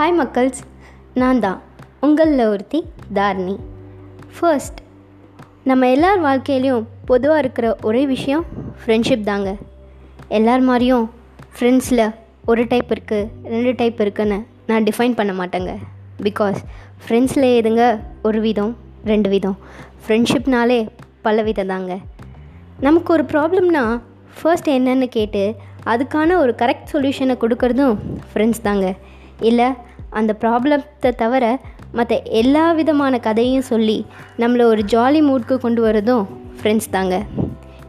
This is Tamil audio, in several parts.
ஹாய் மக்கள்ஸ். நான் தான் உங்களில் ஒருத்தி தாரணி. ஃபர்ஸ்ட் நம்ம எல்லார் வாழ்க்கையிலையும் பொதுவாக இருக்கிற ஒரே விஷயம் ஃப்ரெண்ட்ஷிப் தாங்க. எல்லார் மாதிரியும் ஃப்ரெண்ட்ஸில் ஒரு டைப் இருக்குது ரெண்டு டைப் இருக்குன்னு நான் டிஃபைன் பண்ண மாட்டேங்க. பிகாஸ் ஃப்ரெண்ட்ஸில் எதுங்க ஒரு விதம் ரெண்டு விதம். ஃப்ரெண்ட்ஷிப்னாலே பல விதம் தாங்க நமக்கு ஒரு ப்ராப்ளம்னா ஃபர்ஸ்ட் என்னன்னு கேட்டு அதுக்கான ஒரு கரெக்ட் சொல்யூஷனை கொடுக்கறதும் ஃப்ரெண்ட்ஸ் தாங்க. இல்லை அந்த ப்ராப்ளத்தை தவிர மற்ற எல்லா விதமான கதையும் சொல்லி நம்மளை ஒரு ஜாலி மூட்க்கு கொண்டு வரதும் ஃப்ரெண்ட்ஸ் தாங்க.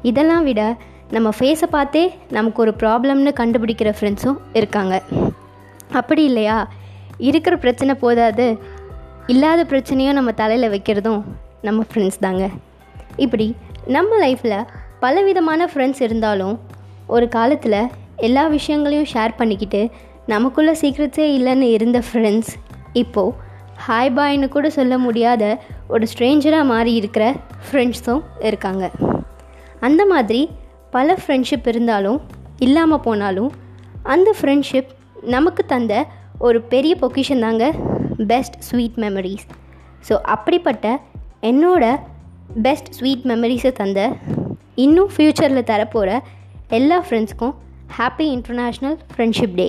இதெல்லாம் விட நம்ம ஃபேஸை பார்த்தே நமக்கு ஒரு ப்ராப்ளம்னு கண்டுபிடிக்கிற ஃப்ரெண்ட்ஸும் இருக்காங்க. அப்படி இல்லையா? இருக்கிற பிரச்சனை போதாது. இல்லாத பிரச்சனையும் நம்ம தலையில் வைக்கிறதும் நம்ம ஃப்ரெண்ட்ஸ் தாங்க. இப்படி நம்ம லைஃப்பில் பலவிதமான ஃப்ரெண்ட்ஸ் இருந்தாலும் ஒரு காலத்தில் எல்லா விஷயங்களையும் ஷேர் பண்ணிக்கிட்டு நமக்குள்ளே சீக்ரெட்ஸே இல்லைன்னு இருந்த ஃப்ரெண்ட்ஸ் இப்போது ஹாய் பாய்னு கூட சொல்ல முடியாத ஒரு ஸ்ட்ரேஞ்சராக மாறி இருக்கிற ஃப்ரெண்ட்ஸும் இருக்காங்க. அந்த மாதிரி பல ஃப்ரெண்ட்ஷிப் இருந்தாலும் இல்லாமல் போனாலும் அந்த ஃப்ரெண்ட்ஷிப் நமக்கு தந்த ஒரு பெரிய பொக்கிஷன் தாங்க பெஸ்ட் ஸ்வீட் மெமரிஸ் ஸோ அப்படிப்பட்ட என்னோட பெஸ்ட் ஸ்வீட் மெமரிஸை தந்த இன்னும் ஃப்யூச்சரில் தரப்போகிற எல்லா ஃப்ரெண்ட்ஸ்க்கும் ஹாப்பி இன்டர்நேஷ்னல் ஃப்ரெண்ட்ஷிப் டே